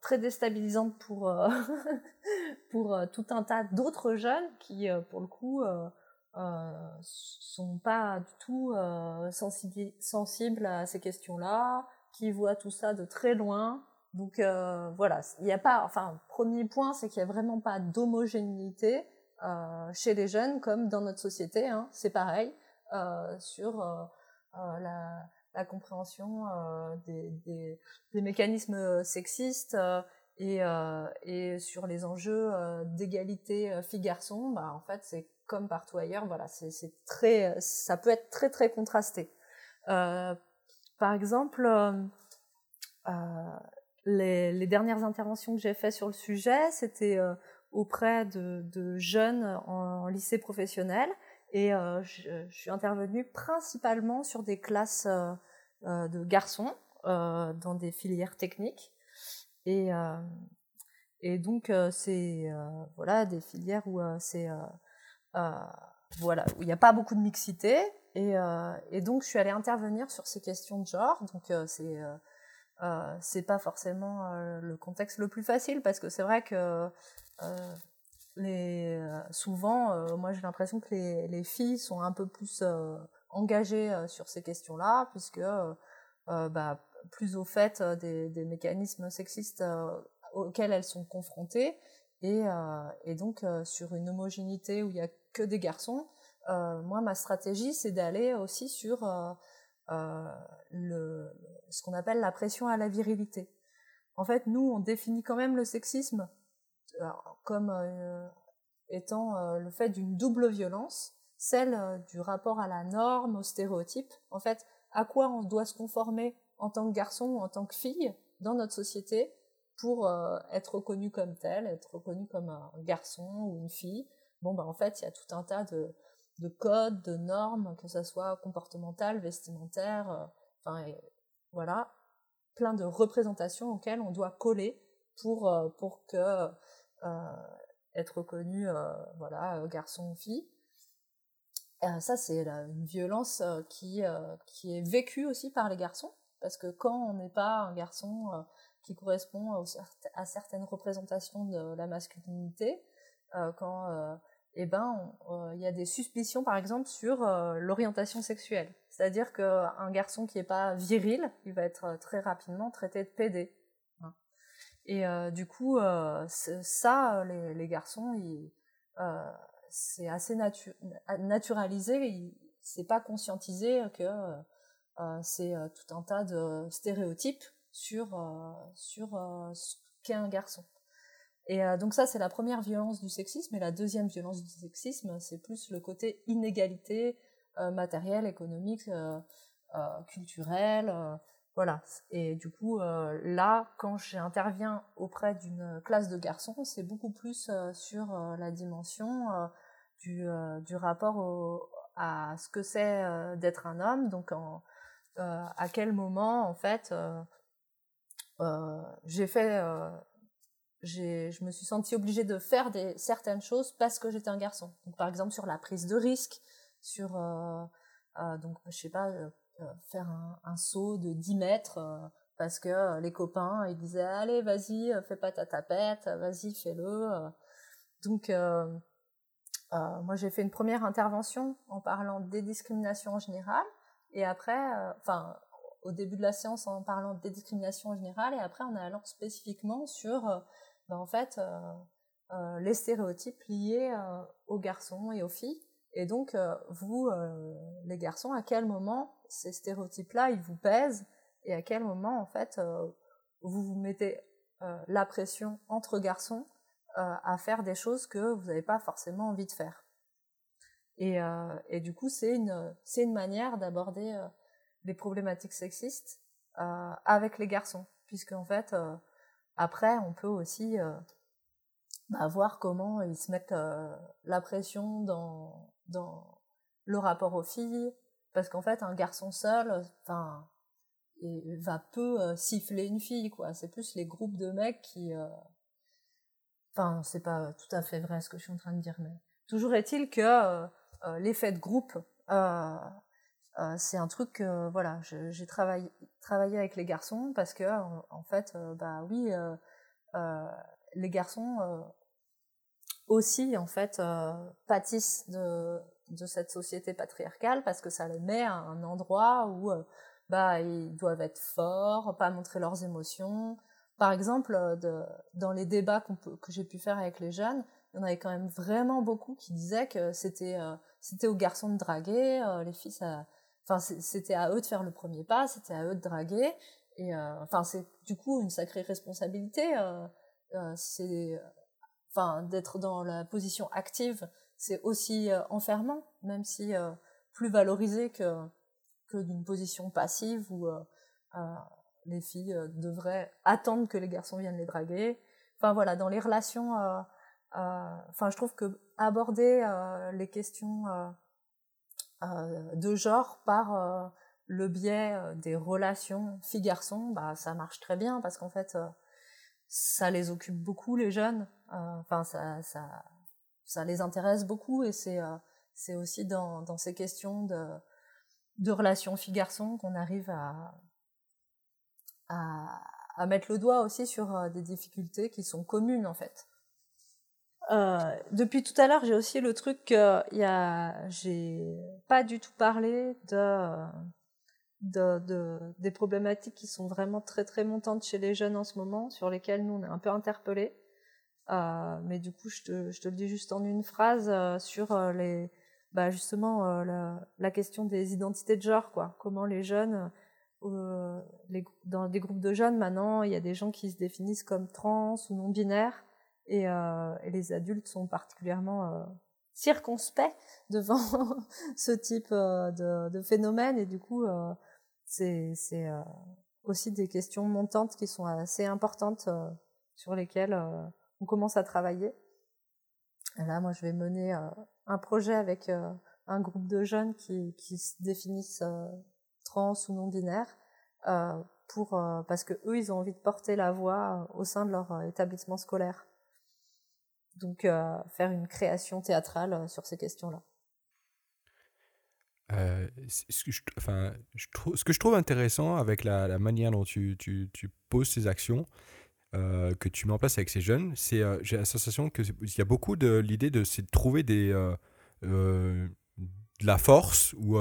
très déstabilisantes pour, [laughs] pour tout un tas d'autres jeunes qui, pour le coup, euh, sont pas du tout euh, sensibles à ces questions-là, qui voient tout ça de très loin. Donc euh, voilà, il n'y a pas. Enfin, premier point, c'est qu'il n'y a vraiment pas d'homogénéité chez les jeunes comme dans notre société. Hein, c'est pareil. Euh, sur euh, euh, la, la, compréhension des, des, des, mécanismes sexistes et, et, sur les enjeux d'égalité filles-garçons, bah, en fait, c'est comme partout ailleurs, voilà, c'est très, ça peut être très très contrasté. Euh, par exemple, euh, les, les, dernières interventions que j'ai faites sur le sujet, c'était euh, auprès de, de, jeunes en, en, lycée professionnel et euh, je, suis intervenue principalement sur des classes euh, euh de garçons dans des filières techniques. Et, et donc, c'est voilà, des filières où c'est voilà, où il n'y a pas beaucoup de mixité. Et, et, donc, je suis allée intervenir sur ces questions de genre. Donc, c'est euh, c'est pas forcément le contexte le plus facile parce que c'est vrai que les, euh, souvent, euh, moi j'ai l'impression que les, les, filles sont un peu plus euh, engagées sur ces questions-là, puisque bah, plus au fait des, des mécanismes sexistes auxquels elles sont confrontées, et, et donc sur une homogénéité où il n'y a que des garçons, moi ma stratégie c'est d'aller aussi sur le, ce qu'on appelle la pression à la virilité. En fait, nous, on définit quand même le sexisme comme euh, étant euh, le fait d'une double violence, celle euh, du rapport à la norme, au stéréotype. En fait, à quoi on doit se conformer en tant que garçon ou en tant que fille dans notre société pour être reconnu comme tel, être reconnu comme un garçon ou une fille. Bon, ben en fait, il y a tout un tas de, de codes, de normes, que ce soit comportementales, vestimentaires, enfin, voilà, plein de représentations auxquelles on doit coller pour, pour que être reconnu, euh, voilà, euh, garçon ou fille. ça, c'est une violence qui, qui est vécue aussi par les garçons, parce que quand on n'est pas un garçon qui correspond à certaines représentations de la masculinité, quand eh ben, il y a des suspicions, par exemple, sur l'orientation sexuelle. C'est-à-dire qu'un garçon qui n'est pas viril, il va être très rapidement traité de pédé. Et euh, du coup, euh, ça, les, les, garçons, euh, c'est assez natu naturalisé, c'est pas conscientisé que c'est tout un tas de stéréotypes sur, sur ce qu'est un garçon. Et donc ça, c'est la première violence du sexisme. Et la deuxième violence du sexisme, c'est plus le côté inégalité matérielle, économique, culturelle voilà. Et du coup, euh, là, quand j'interviens auprès d'une classe de garçons, c'est beaucoup plus euh, sur euh, la dimension du, du, rapport à ce que c'est d'être un homme. Donc, en, à quel moment, en fait, j'ai fait je me suis sentie obligée de faire des, certaines choses parce que j'étais un garçon. Donc, par exemple, sur la prise de risque, sur, euh, euh, donc, je sais pas, euh, faire un, un, saut de 10 mètres parce que les copains, ils disaient, allez, vas-y, fais pas ta tapette, vas-y, fais-le. Donc, moi, j'ai fait une première intervention en parlant des discriminations en général. Et après, enfin, au début de la séance en parlant des discriminations en général et après en allant spécifiquement sur ben, en fait, euh, euh, les stéréotypes liés euh, aux garçons et aux filles. Et donc, vous, les garçons, à quel moment ces stéréotypes-là, ils vous pèsent et à quel moment, en fait, vous vous mettez la pression entre garçons à faire des choses que vous n'avez pas forcément envie de faire? Et, et du coup, c'est une, c'est une manière d'aborder les problématiques sexistes avec les garçons, puisque en fait, après, on peut aussi euh, bah, voir comment ils se mettent euh, la pression dans, dans le rapport aux filles, parce qu'en fait, un garçon seul, enfin, va peu euh, siffler une fille, quoi. C'est plus les groupes de mecs qui, enfin, c'est pas tout à fait vrai ce que je suis en train de dire, mais toujours est-il que l'effet de groupe euh, c'est un truc que voilà, j'ai travaillé, travaillé avec les garçons parce que en, fait, euh, bah oui, euh, les garçons aussi en fait pâtissent de, cette société patriarcale parce que ça les met à un endroit où bah ils doivent être forts, pas montrer leurs émotions. Par exemple, de, dans les débats que j'ai pu faire avec les jeunes, il y en avait quand même vraiment beaucoup qui disaient que c'était c'était aux garçons de draguer, les filles Enfin, c'était à eux de faire le premier pas, c'était à eux de draguer. Et euh, enfin, c'est du coup une sacrée responsabilité. Euh, euh, c'est, enfin, d'être dans la position active, c'est aussi enfermant, même si plus valorisé que que d'une position passive où les filles devraient attendre que les garçons viennent les draguer. Enfin voilà, dans les relations, enfin, je trouve que aborder les questions euh, de genre par euh, le biais euh, des relations filles-garçons, bah, ça marche très bien parce qu'en fait, ça les occupe beaucoup, les jeunes. Enfin, ça, ça, ça les intéresse beaucoup et c'est c'est aussi dans, dans ces questions de, de relations filles-garçons qu'on arrive à, à, à, mettre le doigt aussi sur des difficultés qui sont communes en fait. Euh, depuis tout à l'heure, j'ai aussi le truc que j'ai pas du tout parlé de, de, de, des problématiques qui sont vraiment très très montantes chez les jeunes en ce moment, sur lesquelles nous on est un peu interpellés. Euh, mais du coup, je te, je te le dis juste en une phrase euh, sur euh, les, bah justement la, la, question des identités de genre, quoi. Comment les jeunes, les, dans des groupes de jeunes maintenant, il y a des gens qui se définissent comme trans ou non binaires et, euh, et, les adultes sont particulièrement euh, circonspects devant [laughs] ce type euh, de, de, phénomène et du coup euh, c'est aussi des questions montantes qui sont assez importantes sur lesquelles on commence à travailler. Et là, moi, je vais mener un projet avec un groupe de jeunes qui, qui se définissent trans ou non binaires, pour parce que eux, ils ont envie de porter la voix au sein de leur établissement scolaire donc euh, faire une création théâtrale euh, sur ces questions-là. Euh, ce, que je, trouve, intéressant avec la, la manière dont tu, poses ces actions, euh, que tu mets en place avec ces jeunes, c'est j'ai la sensation qu'il y a beaucoup de l'idée de, trouver des, de la force, ou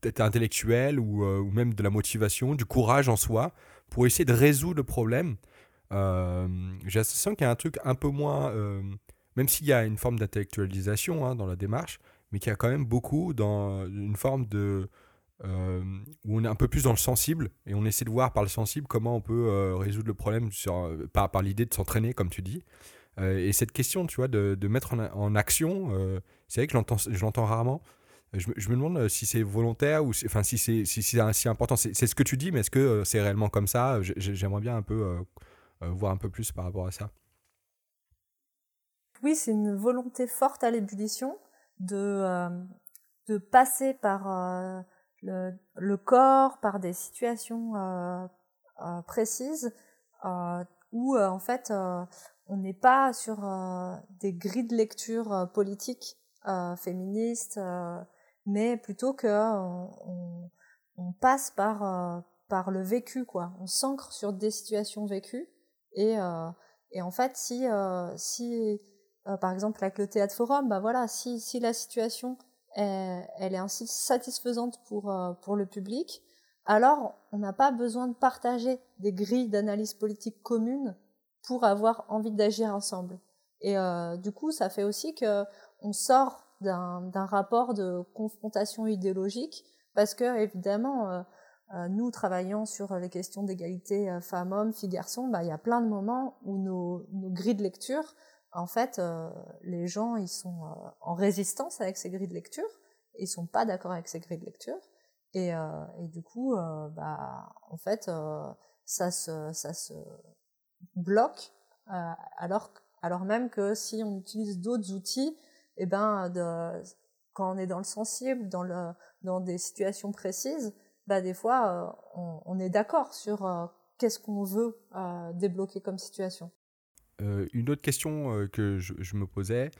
peut-être intellectuelle, ou, même de la motivation, du courage en soi, pour essayer de résoudre le problème. Euh, j'ai l'impression qu'il y a un truc un peu moins, euh, même s'il y a une forme d'intellectualisation hein, dans la démarche, mais qu'il y a quand même beaucoup dans une forme de euh, où on est un peu plus dans le sensible et on essaie de voir par le sensible comment on peut résoudre le problème par, par l'idée de s'entraîner, comme tu dis. et cette question, tu vois, de, de mettre en, action, c'est vrai que je l'entends rarement. Je, je, me demande si c'est volontaire ou enfin si c'est si, si, si important. C'est ce que tu dis, mais est-ce que c'est réellement comme ça? J'aimerais bien un peu euh, voir un peu plus par rapport à ça Oui, c'est une volonté forte à l'ébullition de, euh, de passer par euh, le, le, corps, par des situations précises, où en fait on n'est pas sur des grilles de lecture politiques féministes, mais plutôt que on, on passe par par le vécu quoi. On s'ancre sur des situations vécues et et en fait si si par exemple avec le théâtre forum, bah voilà, si si la situation elle, est ainsi satisfaisante pour, euh, pour le public, alors on n'a pas besoin de partager des grilles d'analyse politique communes pour avoir envie d'agir ensemble. Et euh, du coup, ça fait aussi que on sort d'un rapport de confrontation idéologique parce que évidemment, euh, nous travaillant sur les questions d'égalité femmes-hommes, filles-garçons, bah, il y a plein de moments où nos, nos grilles de lecture en fait, euh, les gens, ils sont euh, en résistance avec ces grilles de lecture, ils sont pas d'accord avec ces grilles de lecture, et, euh, et du coup, bah, en fait, ça se, ça se bloque, alors, alors même que si on utilise d'autres outils, et eh ben, de, quand on est dans le sensible, dans, le, dans des situations précises, bah, des fois, on, on, est d'accord sur qu'est-ce qu'on veut débloquer comme situation. Euh, une autre question euh, que je, me posais,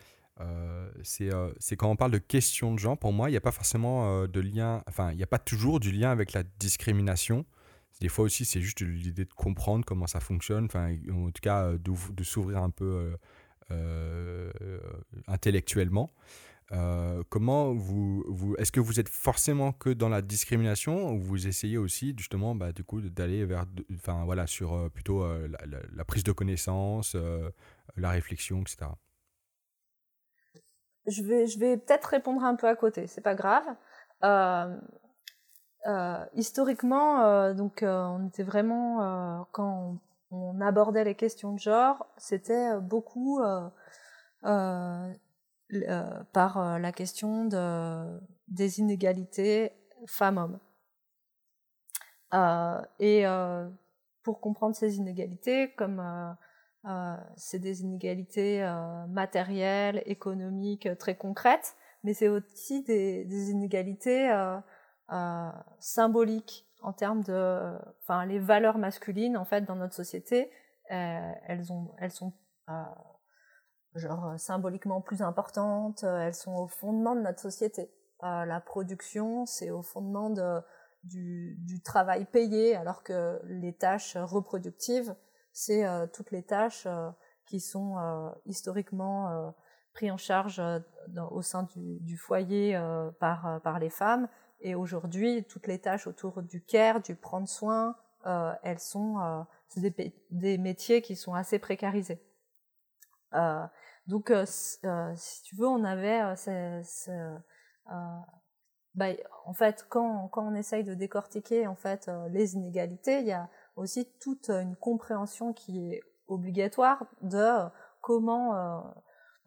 euh, c'est quand on parle de questions de genre, pour moi, il n'y a pas forcément de lien, enfin, il n'y a pas toujours du lien avec la discrimination. Des fois aussi, c'est juste l'idée de comprendre comment ça fonctionne, enfin, en tout cas, de s'ouvrir un peu intellectuellement. Euh, comment vous, vous est-ce que vous êtes forcément que dans la discrimination ou vous essayez aussi justement bah, du coup d'aller vers enfin voilà sur euh, plutôt euh, la, prise de connaissance la réflexion etc je vais je vais peut-être répondre un peu à côté c'est pas grave. Historiquement donc on était vraiment quand on, abordait les questions de genre c'était beaucoup par euh, la question de, des inégalités femmes-hommes. Euh, et pour comprendre ces inégalités, comme c'est des inégalités matérielles, économiques, très concrètes, mais c'est aussi des, des inégalités symboliques en termes de, enfin, les valeurs masculines en fait dans notre société, elles ont, elles sont genre euh, symboliquement plus importantes, euh, elles sont au fondement de notre société. Euh, la production, c'est au fondement de, du, du, travail payé, alors que les tâches reproductives, c'est toutes les tâches qui sont historiquement prises en charge au sein du, du foyer par, par les femmes. Et aujourd'hui, toutes les tâches autour du care, du prendre soin, elles sont des, des, métiers qui sont assez précarisés. Euh, donc, euh, euh, si tu veux, on avait bah, en fait, quand, quand on essaye de décortiquer en fait les inégalités, il y a aussi toute une compréhension qui est obligatoire de comment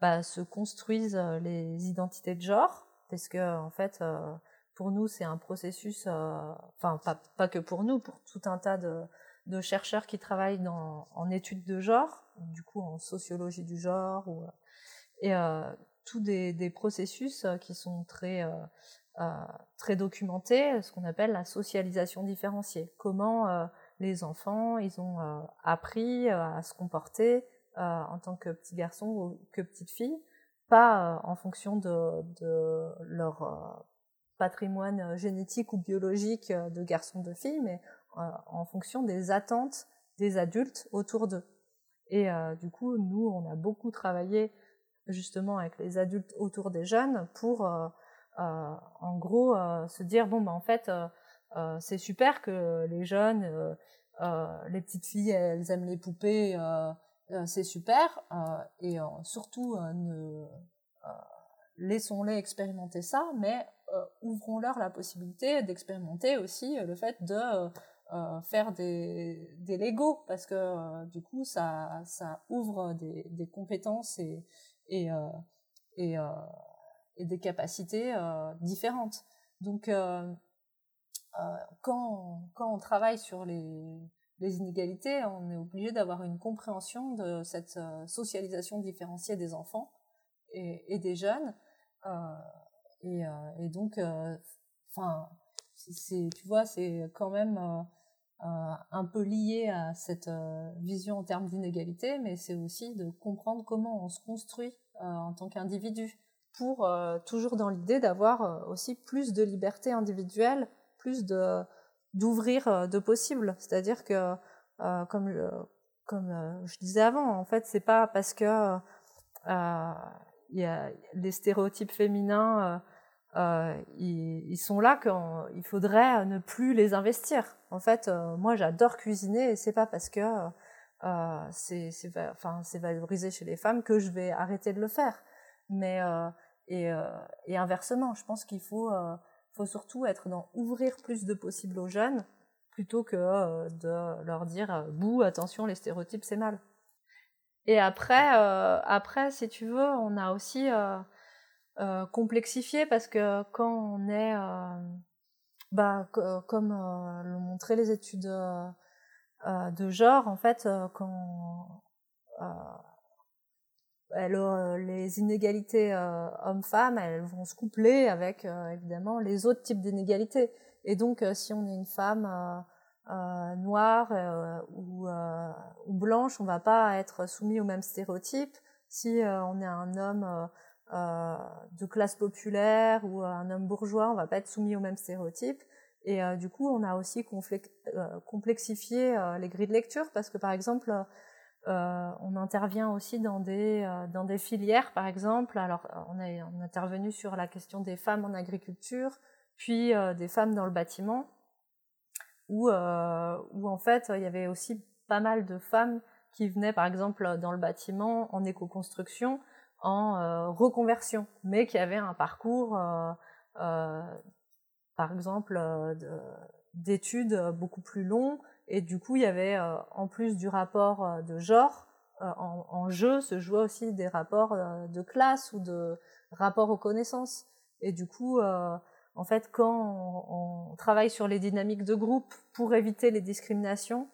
bah, se construisent les identités de genre, parce que en fait, pour nous, c'est un processus, enfin pas, pas, que pour nous, pour tout un tas de, de chercheurs qui travaillent dans, en études de genre, du coup en sociologie du genre, ou, et euh, tous des, des, processus euh, qui sont très, euh, euh, très documentés, ce qu'on appelle la socialisation différenciée. Comment les enfants, ils ont appris à se comporter en tant que petits garçons ou que petites filles, pas en fonction de, de leur patrimoine génétique ou biologique de garçons de filles, mais en fonction des attentes des adultes autour d'eux. Et euh, du coup, nous, on a beaucoup travaillé justement avec les adultes autour des jeunes pour, euh, euh, en gros, se dire bon, ben en fait, c'est super que les jeunes, les petites filles, elles aiment les poupées, c'est super, et surtout laissons-les expérimenter ça, mais ouvrons-leur la possibilité d'expérimenter aussi le fait de euh, faire des, des Lego parce que euh, du coup ça, ça ouvre des, des compétences et, et, euh, et, euh, des capacités différentes. Donc quand, quand on travaille sur les, les inégalités, on est obligé d'avoir une compréhension de cette socialisation différenciée des enfants et, et des jeunes. et donc, enfin, c'est, tu vois, c'est quand même un peu lié à cette vision en termes d'inégalité, mais c'est aussi de comprendre comment on se construit en tant qu'individu pour toujours dans l'idée d'avoir aussi plus de liberté individuelle, plus de d'ouvrir de possibles. C'est-à-dire que comme comme je disais avant, en fait, c'est pas parce que il y a les stéréotypes féminins euh, ils, sont là qu'il faudrait ne plus les investir. En fait, euh, moi j'adore cuisiner et c'est pas parce que euh, c'est enfin, valorisé chez les femmes que je vais arrêter de le faire. Mais et, et, inversement, je pense qu'il faut, faut surtout être dans ouvrir plus de possibles aux jeunes plutôt que de leur dire bouh attention les stéréotypes c'est mal. Et après, après si tu veux, on a aussi euh, complexifié parce que quand on est, euh, bah, comme euh, l'ont montré les études de genre, en fait, quand les inégalités hommes-femmes, elles vont se coupler avec évidemment les autres types d'inégalités. Et donc, si on est une femme noire ou, ou, blanche, on va pas être soumis aux mêmes stéréotypes. Si on est un homme euh, de classe populaire ou un homme bourgeois, on va pas être soumis aux mêmes stéréotypes. Et euh, du coup, on a aussi euh, complexifié les grilles de lecture parce que, par exemple, on intervient aussi dans des, dans des filières, par exemple. Alors, on est intervenu sur la question des femmes en agriculture, puis des femmes dans le bâtiment, où, où en fait, il y avait aussi pas mal de femmes qui venaient, par exemple, dans le bâtiment en éco-construction, en euh, reconversion, mais qui avait un parcours, euh, euh, par exemple, d'études beaucoup plus long. Et du coup, il y avait, en plus du rapport de genre, en, jeu se jouaient aussi des rapports de classe ou de rapports aux connaissances. Et du coup, en fait, quand on, travaille sur les dynamiques de groupe pour éviter les discriminations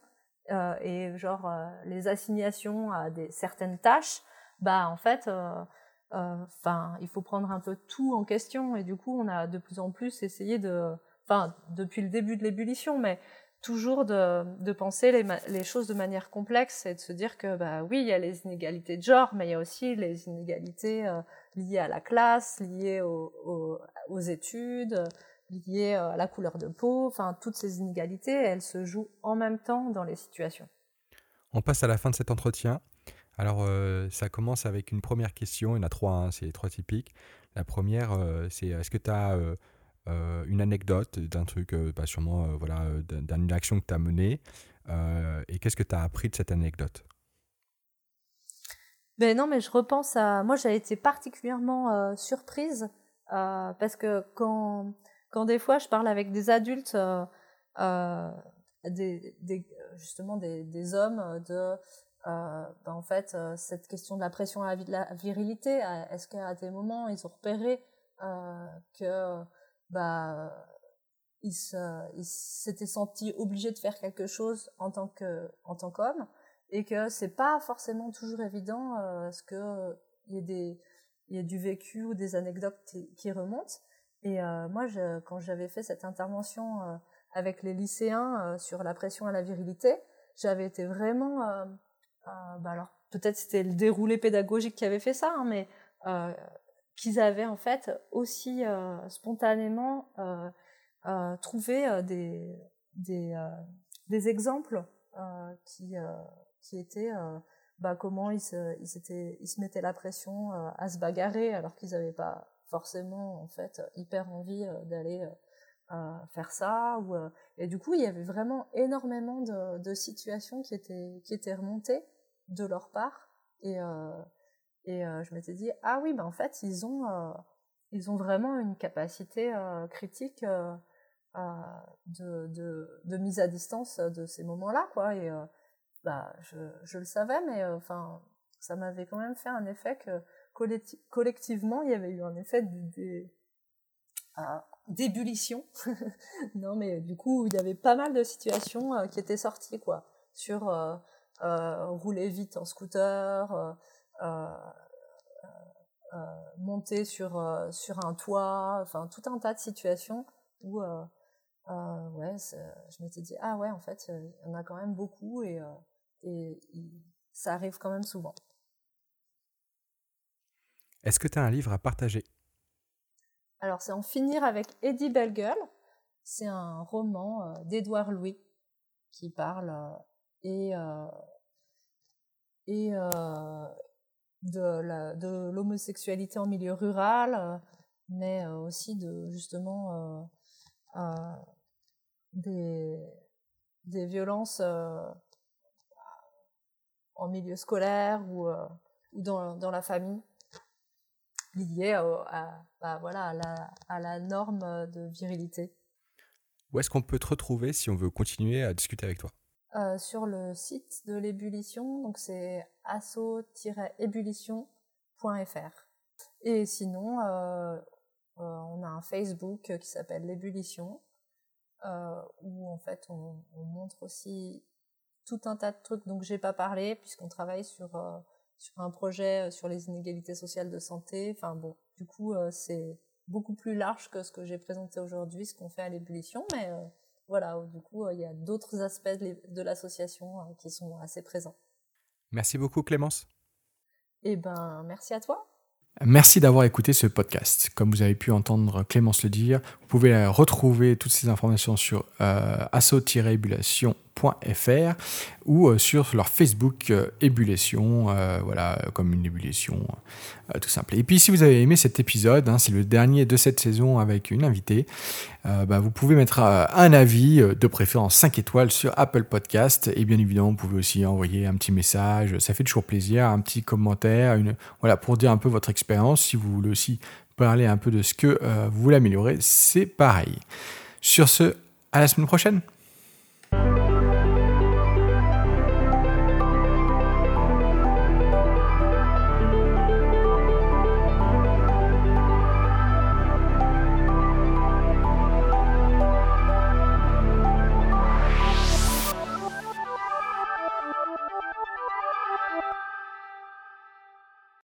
et genre les assignations à des certaines tâches, bah en fait, euh, euh, enfin, il faut prendre un peu tout en question et du coup, on a de plus en plus essayé de, enfin, depuis le début de l'ébullition, mais toujours de, penser les, choses de manière complexe et de se dire que bah oui, il y a les inégalités de genre, mais il y a aussi les inégalités euh, liées à la classe, liées aux, études, liées à la couleur de peau. Enfin, toutes ces inégalités, elles se jouent en même temps dans les situations. On passe à la fin de cet entretien. Alors, euh, ça commence avec une première question. Il y en a trois, hein, c'est trois typiques. La première, euh, c'est est-ce que tu as euh, une anecdote d'un truc, bah, sûrement voilà, d'une action que tu as menée Et qu'est-ce que tu as appris de cette anecdote? Ben non, mais je repense à. Moi, j'ai été particulièrement surprise parce que quand, quand des fois je parle avec des adultes, justement des, des hommes de euh, ben, en fait, euh, cette question de la pression à la, virilité, euh, est-ce qu'à des moments, ils ont repéré que bah, ils s'étaient sentis obligés de faire quelque chose en tant que en qu'homme et que c'est pas forcément toujours évident euh, ce que il y y a du vécu ou des anecdotes qui, remontent. Et moi je, quand j'avais fait cette intervention avec les lycéens sur la pression à la virilité j'avais été vraiment euh, bah alors peut-être c'était le déroulé pédagogique qui avait fait ça, hein, mais euh, qu'ils avaient en fait aussi euh, spontanément trouvé des, des, des exemples qui, qui étaient bah, comment ils se, ils, étaient, ils se mettaient la pression à se bagarrer alors qu'ils n'avaient pas forcément en fait hyper envie d'aller faire ça ou et du coup il y avait vraiment énormément de, de situations qui étaient qui étaient remontées de leur part. Et, euh, et euh, je m'étais dit, ah oui, ben en fait, ils ont, euh, ils ont vraiment une capacité critique de, de, mise à distance de ces moments-là, quoi. Et bah, je, je, le savais, mais enfin, ça m'avait quand même fait un effet que collectivement, il y avait eu un effet d'ébullition. [laughs] non, mais du coup, il y avait pas mal de situations qui étaient sorties, quoi, sur rouler vite en scooter, euh, euh, monter sur, sur un toit, enfin tout un tas de situations où ouais, je m'étais dit, ah ouais, en fait, il y en a quand même beaucoup et, et ça arrive quand même souvent. Est-ce que tu as un livre à partager? Alors, c'est En finir avec Eddie Bellegueule. C'est un roman d'Édouard Louis qui parle et, et de l'homosexualité en milieu rural, mais aussi de justement des, violences en milieu scolaire ou, dans, la famille liées à, bah, voilà, à la norme de virilité. Où est-ce qu'on peut te retrouver si on veut continuer à discuter avec toi? Euh, Sur le site de l'ébullition, donc c'est asso-ébullition.fr. Et sinon, euh, euh, on a un Facebook qui s'appelle l'ébullition, où en fait on, montre aussi tout un tas de trucs dont j'ai pas parlé, puisqu'on travaille sur, sur un projet sur les inégalités sociales de santé. Enfin bon, du coup, c'est beaucoup plus large que ce que j'ai présenté aujourd'hui, ce qu'on fait à l'ébullition, mais euh, voilà, du coup, euh, il y a d'autres aspects de l'association euh, qui sont assez présents. Merci beaucoup Clémence. Eh ben, merci à toi. Merci d'avoir écouté ce podcast. Comme vous avez pu entendre Clémence le dire, vous pouvez retrouver toutes ces informations sur ou euh, sur leur Facebook euh, Ébullition, euh, voilà, comme une ébullition, tout simple. Et puis si vous avez aimé cet épisode, hein, c'est le dernier de cette saison avec une invitée, bah, vous pouvez mettre un avis, de préférence 5 étoiles sur Apple Podcast, et bien évidemment vous pouvez aussi envoyer un petit message, ça fait toujours plaisir, un petit commentaire, voilà, pour dire un peu votre expérience, si vous voulez aussi parler un peu de ce que vous voulez améliorer, c'est pareil. Sur ce, à la semaine prochaine